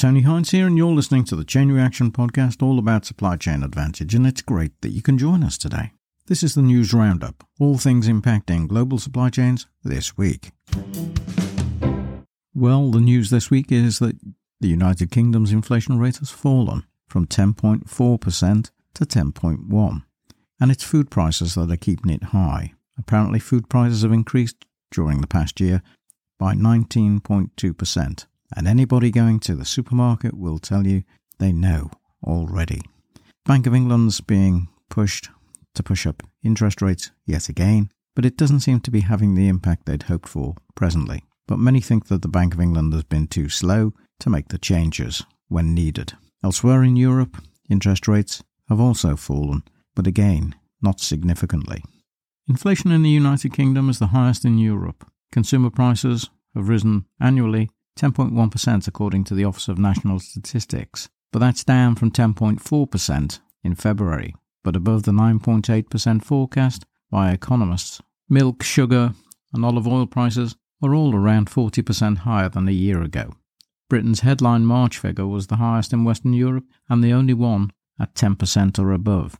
Tony Hines here, and you're listening to the Chain Reaction podcast all about supply chain advantage, and it's great that you can join us today. This is the news roundup, all things impacting global supply chains this week. Well, the news this week is that the United Kingdom's inflation rate has fallen from 10.4% to 10.1, and it's food prices that are keeping it high. Apparently, food prices have increased during the past year by 19.2%, and anybody going to the supermarket will tell you they know already. Bank of England's being pushed to push up interest rates yet again, but it doesn't seem to be having the impact they'd hoped for presently. But many think that the Bank of England has been too slow to make the changes when needed. Elsewhere in Europe, interest rates have also fallen, but again, not significantly. Inflation in the United Kingdom is the highest in Europe. Consumer prices have risen annually 10.1% according to the Office of National Statistics, but that's down from 10.4% in February, but above the 9.8% forecast by economists. Milk, sugar, and olive oil prices were all around 40% higher than a year ago. Britain's headline March figure was the highest in Western Europe and the only one at 10% or above.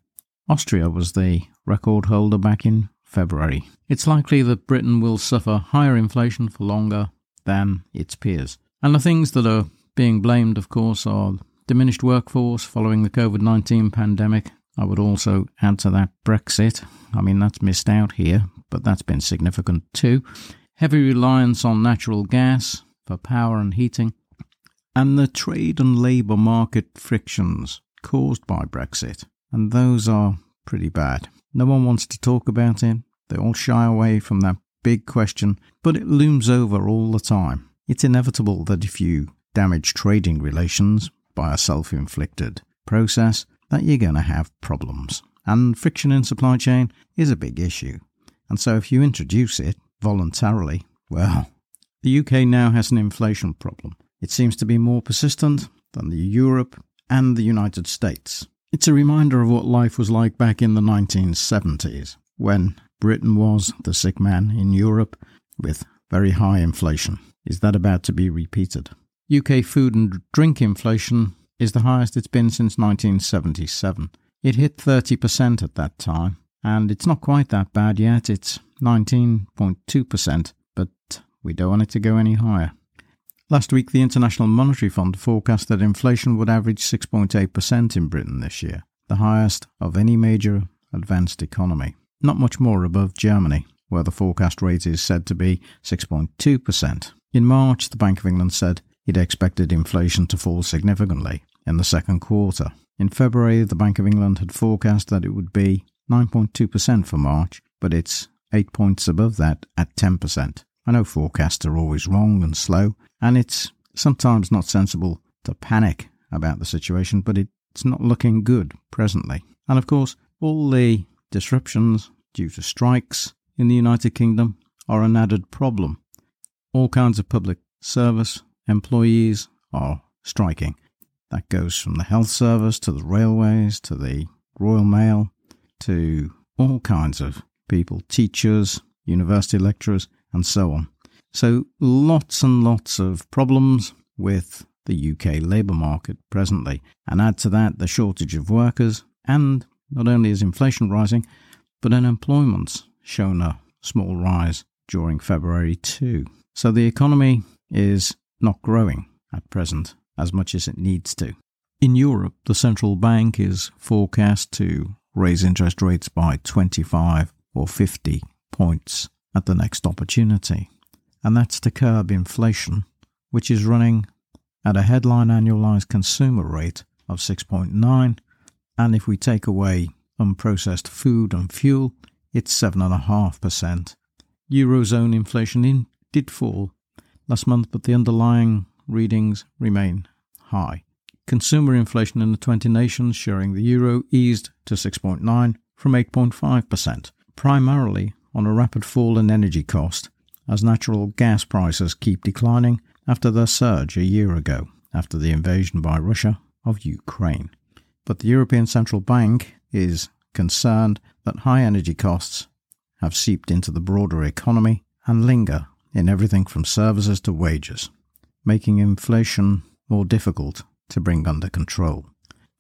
Austria was the record holder back in February. It's likely that Britain will suffer higher inflation for longer than its peers. And the things that are being blamed, of course, are diminished workforce following the COVID 19 pandemic. I would also add to that Brexit. I mean, that's missed out here, but that's been significant too. Heavy reliance on natural gas for power and heating, and the trade and labour market frictions caused by Brexit. And those are pretty bad. No one wants to talk about it. They all shy away from that big question, but it looms over all the time. It's inevitable that if you damage trading relations by a self inflicted process, that you're going to have problems. And friction in supply chain is a big issue. And so if you introduce it voluntarily, well, the UK now has an inflation problem. It seems to be more persistent than the Europe and the United States. It's a reminder of what life was like back in the 1970s, when Britain was the sick man in Europe with very high inflation. Is that about to be repeated? UK food and drink inflation is the highest it's been since 1977. It hit 30% at that time, and it's not quite that bad yet. It's 19.2%, but we don't want it to go any higher. Last week, the International Monetary Fund forecast that inflation would average 6.8% in Britain this year, the highest of any major advanced economy not much more above Germany, where the forecast rate is said to be 6.2%. In March, the Bank of England said it expected inflation to fall significantly in the second quarter. In February, the Bank of England had forecast that it would be 9.2% for March, but it's 8 points above that at 10%. I know forecasts are always wrong and slow, and it's sometimes not sensible to panic about the situation, but it's not looking good presently. And of course, all the Disruptions due to strikes in the United Kingdom are an added problem. All kinds of public service employees are striking. That goes from the health service to the railways to the Royal Mail to all kinds of people, teachers, university lecturers, and so on. So, lots and lots of problems with the UK labour market presently. And add to that the shortage of workers and not only is inflation rising, but unemployment's shown a small rise during February too. So the economy is not growing at present as much as it needs to. In Europe, the central bank is forecast to raise interest rates by 25 or 50 points at the next opportunity. And that's to curb inflation, which is running at a headline annualized consumer rate of 6.9 and if we take away unprocessed food and fuel, it's 7.5%. Eurozone inflation in, did fall last month, but the underlying readings remain high. Consumer inflation in the 20 nations sharing the euro eased to 6.9 from 8.5%, primarily on a rapid fall in energy cost as natural gas prices keep declining after their surge a year ago after the invasion by Russia of Ukraine. But the European Central Bank is concerned that high energy costs have seeped into the broader economy and linger in everything from services to wages, making inflation more difficult to bring under control.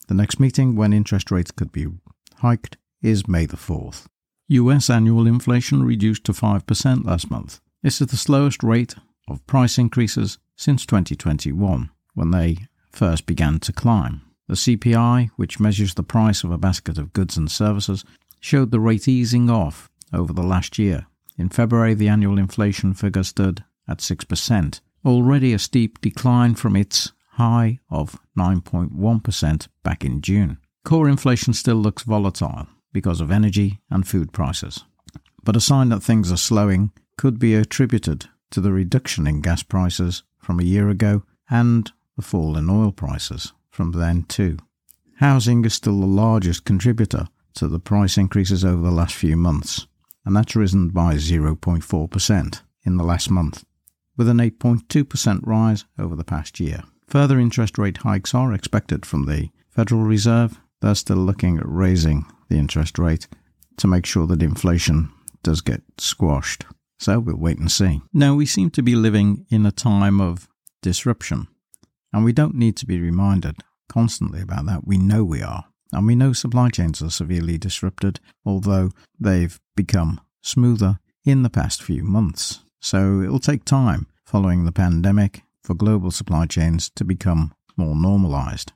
The next meeting when interest rates could be hiked is May the 4th. US annual inflation reduced to 5% last month. This is the slowest rate of price increases since 2021, when they first began to climb. The CPI, which measures the price of a basket of goods and services, showed the rate easing off over the last year. In February, the annual inflation figure stood at 6%, already a steep decline from its high of 9.1% back in June. Core inflation still looks volatile because of energy and food prices. But a sign that things are slowing could be attributed to the reduction in gas prices from a year ago and the fall in oil prices from then too. Housing is still the largest contributor to the price increases over the last few months, and that's risen by 0.4% in the last month, with an 8.2% rise over the past year. Further interest rate hikes are expected from the Federal Reserve. They're still looking at raising the interest rate to make sure that inflation does get squashed. So we'll wait and see. Now, we seem to be living in a time of disruption, and we don't need to be reminded constantly about that. We know we are. And we know supply chains are severely disrupted, although they've become smoother in the past few months. So it'll take time following the pandemic for global supply chains to become more normalized.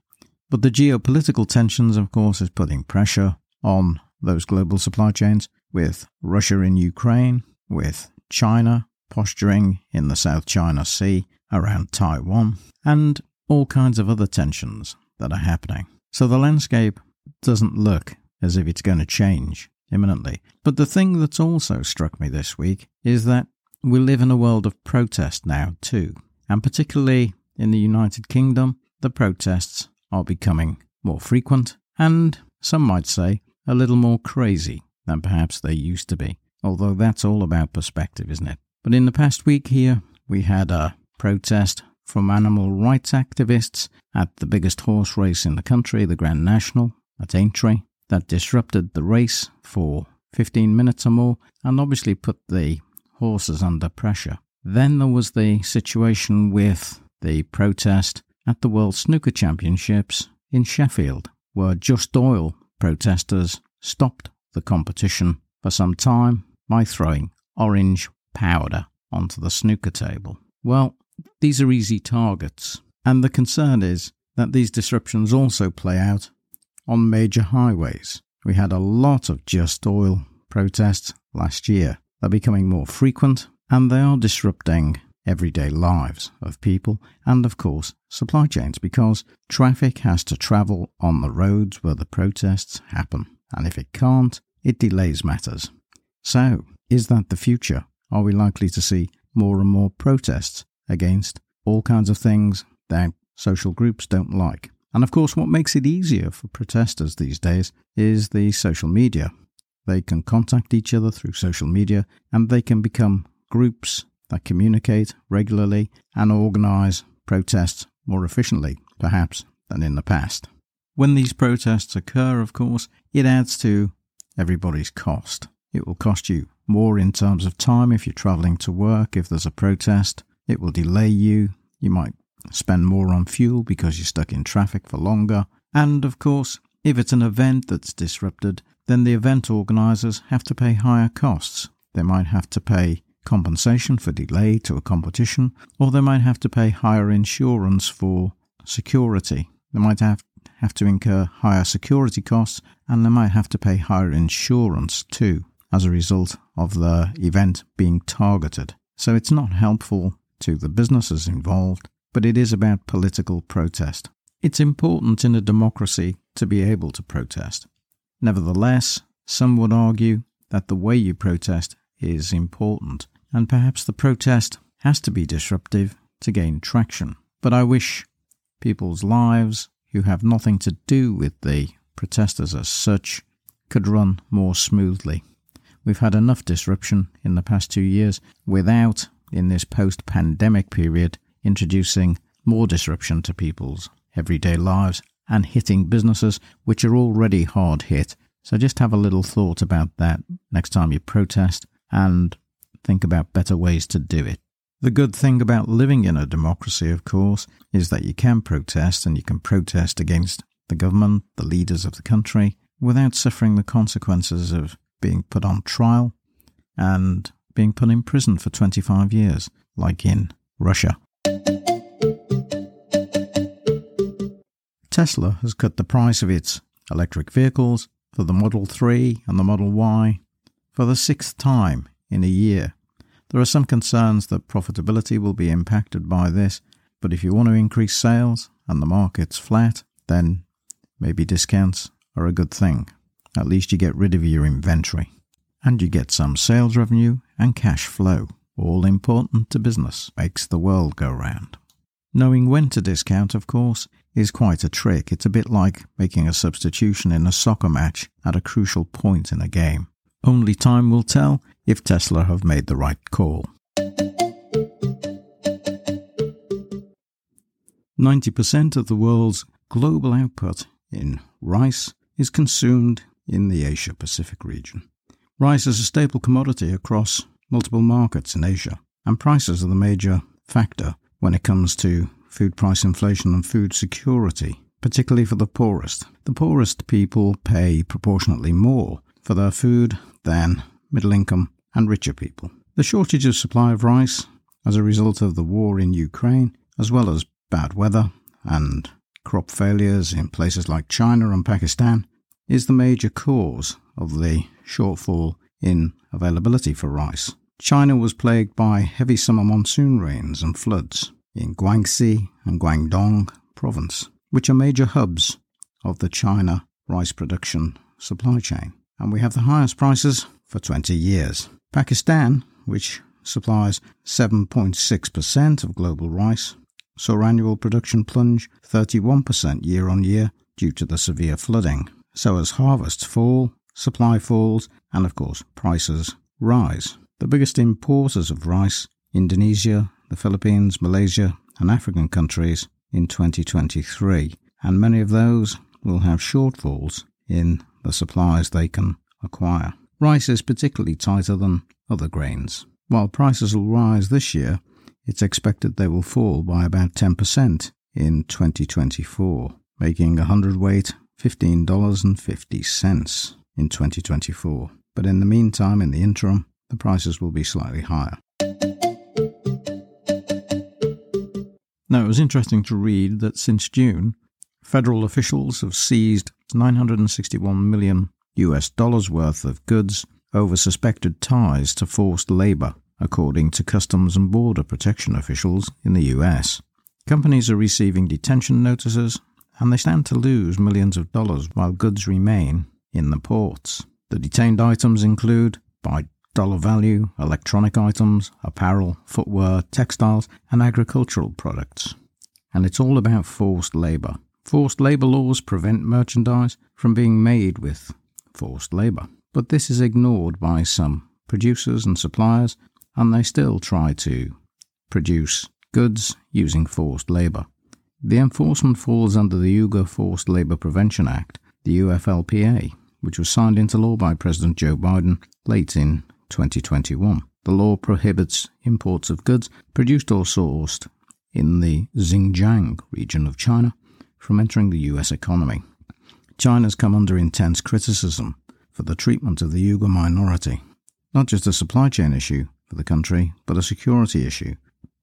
But the geopolitical tensions, of course, is putting pressure on those global supply chains with Russia in Ukraine, with China posturing in the South China Sea around Taiwan, and all kinds of other tensions that are happening. So the landscape doesn't look as if it's going to change imminently. But the thing that's also struck me this week is that we live in a world of protest now, too. And particularly in the United Kingdom, the protests are becoming more frequent and, some might say, a little more crazy than perhaps they used to be. Although that's all about perspective, isn't it? But in the past week here, we had a protest from animal rights activists at the biggest horse race in the country, the Grand National at Aintree, that disrupted the race for 15 minutes or more and obviously put the horses under pressure. Then there was the situation with the protest at the World Snooker Championships in Sheffield, where Just Oil protesters stopped the competition for some time by throwing orange powder onto the snooker table. Well, these are easy targets, and the concern is that these disruptions also play out on major highways. We had a lot of Just Oil protests last year. They're becoming more frequent and they are disrupting everyday lives of people and, of course, supply chains because traffic has to travel on the roads where the protests happen. And if it can't, it delays matters. So, is that the future? Are we likely to see more and more protests against all kinds of things that social groups don't like? And of course, what makes it easier for protesters these days is the social media. They can contact each other through social media and they can become groups that communicate regularly and organise protests more efficiently, perhaps, than in the past. When these protests occur, of course, it adds to everybody's cost. It will cost you more in terms of time if you're travelling to work, if there's a protest. It will delay you. You might spend more on fuel because you're stuck in traffic for longer. And of course, if it's an event that's disrupted, then the event organisers have to pay higher costs. They might have to pay compensation for delay to a competition, or they might have to pay higher insurance for security. They might have, have to incur higher security costs, and they might have to pay higher insurance too as a result of the event being targeted. So it's not helpful to the businesses involved, but it is about political protest. It's important in a democracy to be able to protest. Nevertheless, some would argue that the way you protest is important, and perhaps the protest has to be disruptive to gain traction. But I wish people's lives who have nothing to do with the protesters as such could run more smoothly. We've had enough disruption in the past two years without, in this post pandemic period, introducing more disruption to people's everyday lives and hitting businesses which are already hard hit. So just have a little thought about that next time you protest and think about better ways to do it. The good thing about living in a democracy, of course, is that you can protest and you can protest against the government, the leaders of the country, without suffering the consequences of being put on trial and being put in prison for 25 years, like in Russia. Tesla has cut the price of its electric vehicles for the Model 3 and the Model Y for the sixth time in a year. There are some concerns that profitability will be impacted by this, but if you want to increase sales and the market's flat, then maybe discounts are a good thing. At least you get rid of your inventory. And you get some sales revenue and cash flow. All important to business, makes the world go round. Knowing when to discount, of course, is quite a trick. It's a bit like making a substitution in a soccer match at a crucial point in a game. Only time will tell if Tesla have made the right call. 90% of the world's global output in rice is consumed in the Asia Pacific region. Rice is a staple commodity across multiple markets in Asia, and prices are the major factor when it comes to food price inflation and food security, particularly for the poorest. The poorest people pay proportionately more for their food than middle income and richer people. The shortage of supply of rice as a result of the war in Ukraine, as well as bad weather and crop failures in places like China and Pakistan, is the major cause of the shortfall in availability for rice. China was plagued by heavy summer monsoon rains and floods in Guangxi and Guangdong province, which are major hubs of the China rice production supply chain. And we have the highest prices for 20 years. Pakistan, which supplies 7.6% of global rice, saw annual production plunge 31% year on year due to the severe flooding. So as harvests fall, supply falls, and of course prices rise. The biggest importers of rice, Indonesia, the Philippines, Malaysia, and African countries in 2023, and many of those will have shortfalls in the supplies they can acquire. Rice is particularly tighter than other grains. While prices will rise this year, it's expected they will fall by about 10% in 2024, making a hundredweight $15.50 in 2024. But in the meantime, in the interim, the prices will be slightly higher. Now, it was interesting to read that since June, federal officials have seized 961 million US dollars worth of goods over suspected ties to forced labor, according to Customs and Border Protection officials in the US. Companies are receiving detention notices and they stand to lose millions of dollars while goods remain in the ports. The detained items include, by dollar value, electronic items, apparel, footwear, textiles, and agricultural products. And it's all about forced labour. Forced labour laws prevent merchandise from being made with forced labour. But this is ignored by some producers and suppliers, and they still try to produce goods using forced labour. The enforcement falls under the Uyghur Forced Labour Prevention Act, the UFLPA, which was signed into law by President Joe Biden late in 2021. The law prohibits imports of goods produced or sourced in the Xinjiang region of China from entering the US economy. China has come under intense criticism for the treatment of the Uyghur minority, not just a supply chain issue for the country, but a security issue.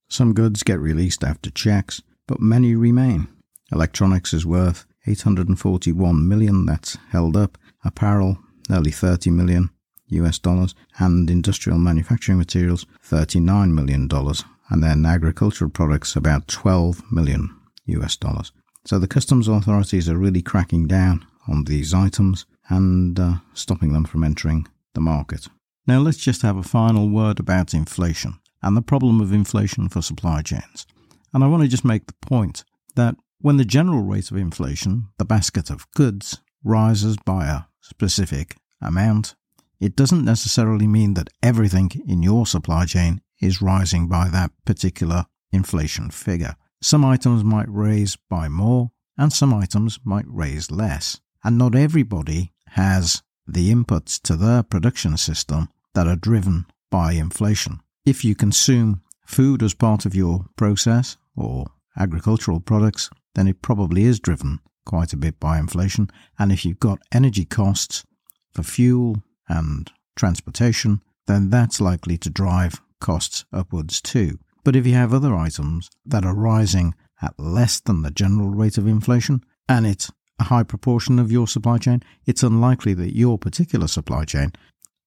Some goods get released after checks, but many remain. Electronics is worth 841 million that's held up, apparel nearly 30 million US dollars, and industrial manufacturing materials 39 million dollars, and then agricultural products about 12 million US dollars. So the customs authorities are really cracking down on these items and uh, stopping them from entering the market. Now let's just have a final word about inflation and the problem of inflation for supply chains. And I want to just make the point that when the general rate of inflation, the basket of goods, rises by a specific amount, it doesn't necessarily mean that everything in your supply chain is rising by that particular inflation figure. Some items might raise by more, and some items might raise less. And not everybody has the inputs to their production system that are driven by inflation. If you consume food as part of your process or agricultural products, then it probably is driven quite a bit by inflation. And if you've got energy costs for fuel and transportation, then that's likely to drive costs upwards too. But if you have other items that are rising at less than the general rate of inflation, and it's a high proportion of your supply chain, it's unlikely that your particular supply chain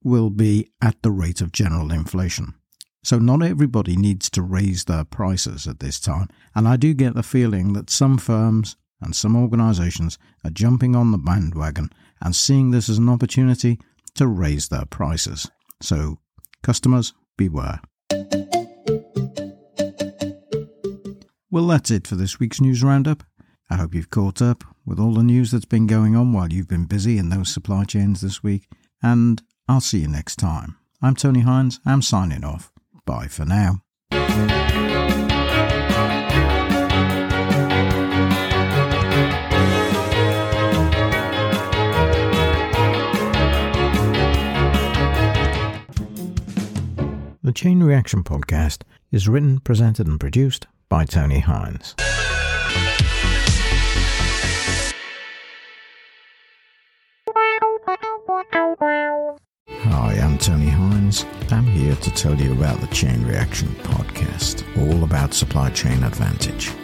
will be at the rate of general inflation. So, not everybody needs to raise their prices at this time, and I do get the feeling that some firms and some organisations are jumping on the bandwagon and seeing this as an opportunity to raise their prices. So, customers, beware. Well, that's it for this week's news roundup. I hope you've caught up with all the news that's been going on while you've been busy in those supply chains this week, and I'll see you next time. I'm Tony Hines. I'm signing off. Bye for now. The Chain Reaction Podcast is written, presented, and produced by Tony Hines. Hi, I'm Tony Hines. I'm here to tell you about the Chain Reaction Podcast, all about supply chain advantage.